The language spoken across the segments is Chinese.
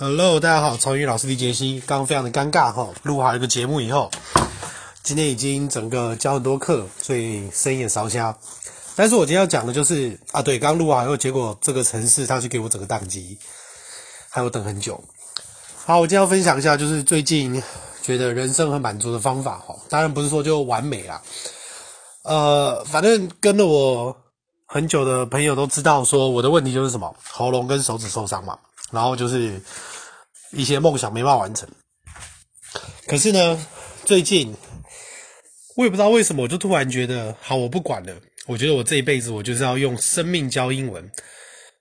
Hello，大家好，曹宇老师李杰西，刚刚非常的尴尬哈，录好一个节目以后，今天已经整个教很多课，所以声音也烧瞎。但是我今天要讲的就是啊，对，刚录好以后，结果这个城市它就给我整个宕机，还有等很久。好，我今天要分享一下，就是最近觉得人生很满足的方法哈，当然不是说就完美啦，呃，反正跟了我很久的朋友都知道，说我的问题就是什么，喉咙跟手指受伤嘛。然后就是一些梦想没办法完成，可是呢，最近我也不知道为什么，我就突然觉得，好，我不管了。我觉得我这一辈子，我就是要用生命教英文，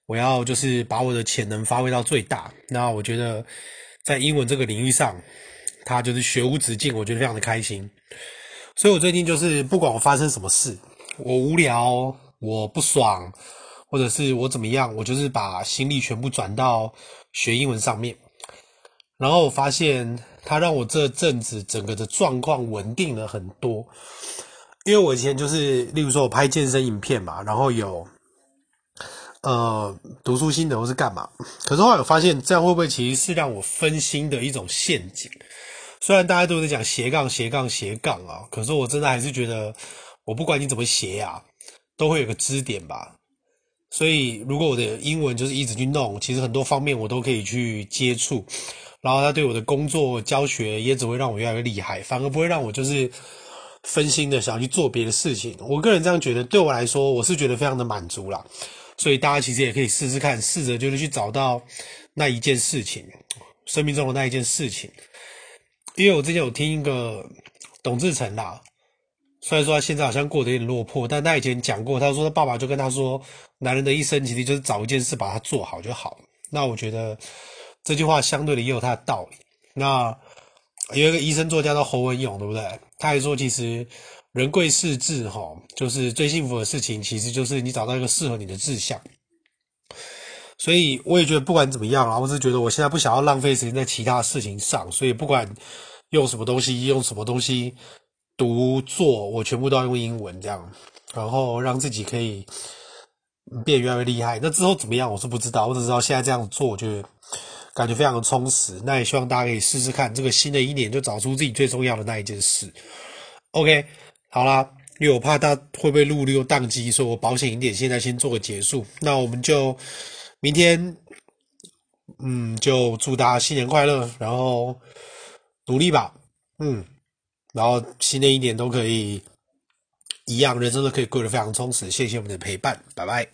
我要就是把我的潜能发挥到最大。那我觉得在英文这个领域上，它就是学无止境，我觉得非常的开心。所以我最近就是不管我发生什么事，我无聊，我不爽。或者是我怎么样，我就是把心力全部转到学英文上面，然后我发现它让我这阵子整个的状况稳定了很多。因为我以前就是，例如说我拍健身影片嘛，然后有呃读书心得或是干嘛，可是后来我发现这样会不会其实是让我分心的一种陷阱？虽然大家都在讲斜杠斜杠斜杠啊，可是我真的还是觉得，我不管你怎么斜呀，都会有个支点吧。所以，如果我的英文就是一直去弄，其实很多方面我都可以去接触，然后它对我的工作教学也只会让我越来越厉害，反而不会让我就是分心的想要去做别的事情。我个人这样觉得，对我来说，我是觉得非常的满足啦。所以大家其实也可以试试看，试着就是去找到那一件事情，生命中的那一件事情。因为我之前有听一个董志成啦。虽然说他现在好像过得有点落魄，但他以前讲过，他说他爸爸就跟他说，男人的一生其实就是找一件事把它做好就好。那我觉得这句话相对的也有他的道理。那有一个医生作家叫侯文勇，对不对？他还说，其实人贵事志哈，就是最幸福的事情，其实就是你找到一个适合你的志向。所以我也觉得不管怎么样啊，我是觉得我现在不想要浪费时间在其他事情上，所以不管用什么东西，用什么东西。读做我全部都要用英文这样，然后让自己可以变越来越厉害。那之后怎么样，我是不知道。我只知道现在这样做，我觉得感觉非常的充实。那也希望大家可以试试看，这个新的一年就找出自己最重要的那一件事。OK，好啦，因为我怕他会不会录又宕机，所以我保险一点，现在先做个结束。那我们就明天，嗯，就祝大家新年快乐，然后努力吧，嗯。然后新的一年都可以一样，人生都可以过得非常充实。谢谢我们的陪伴，拜拜。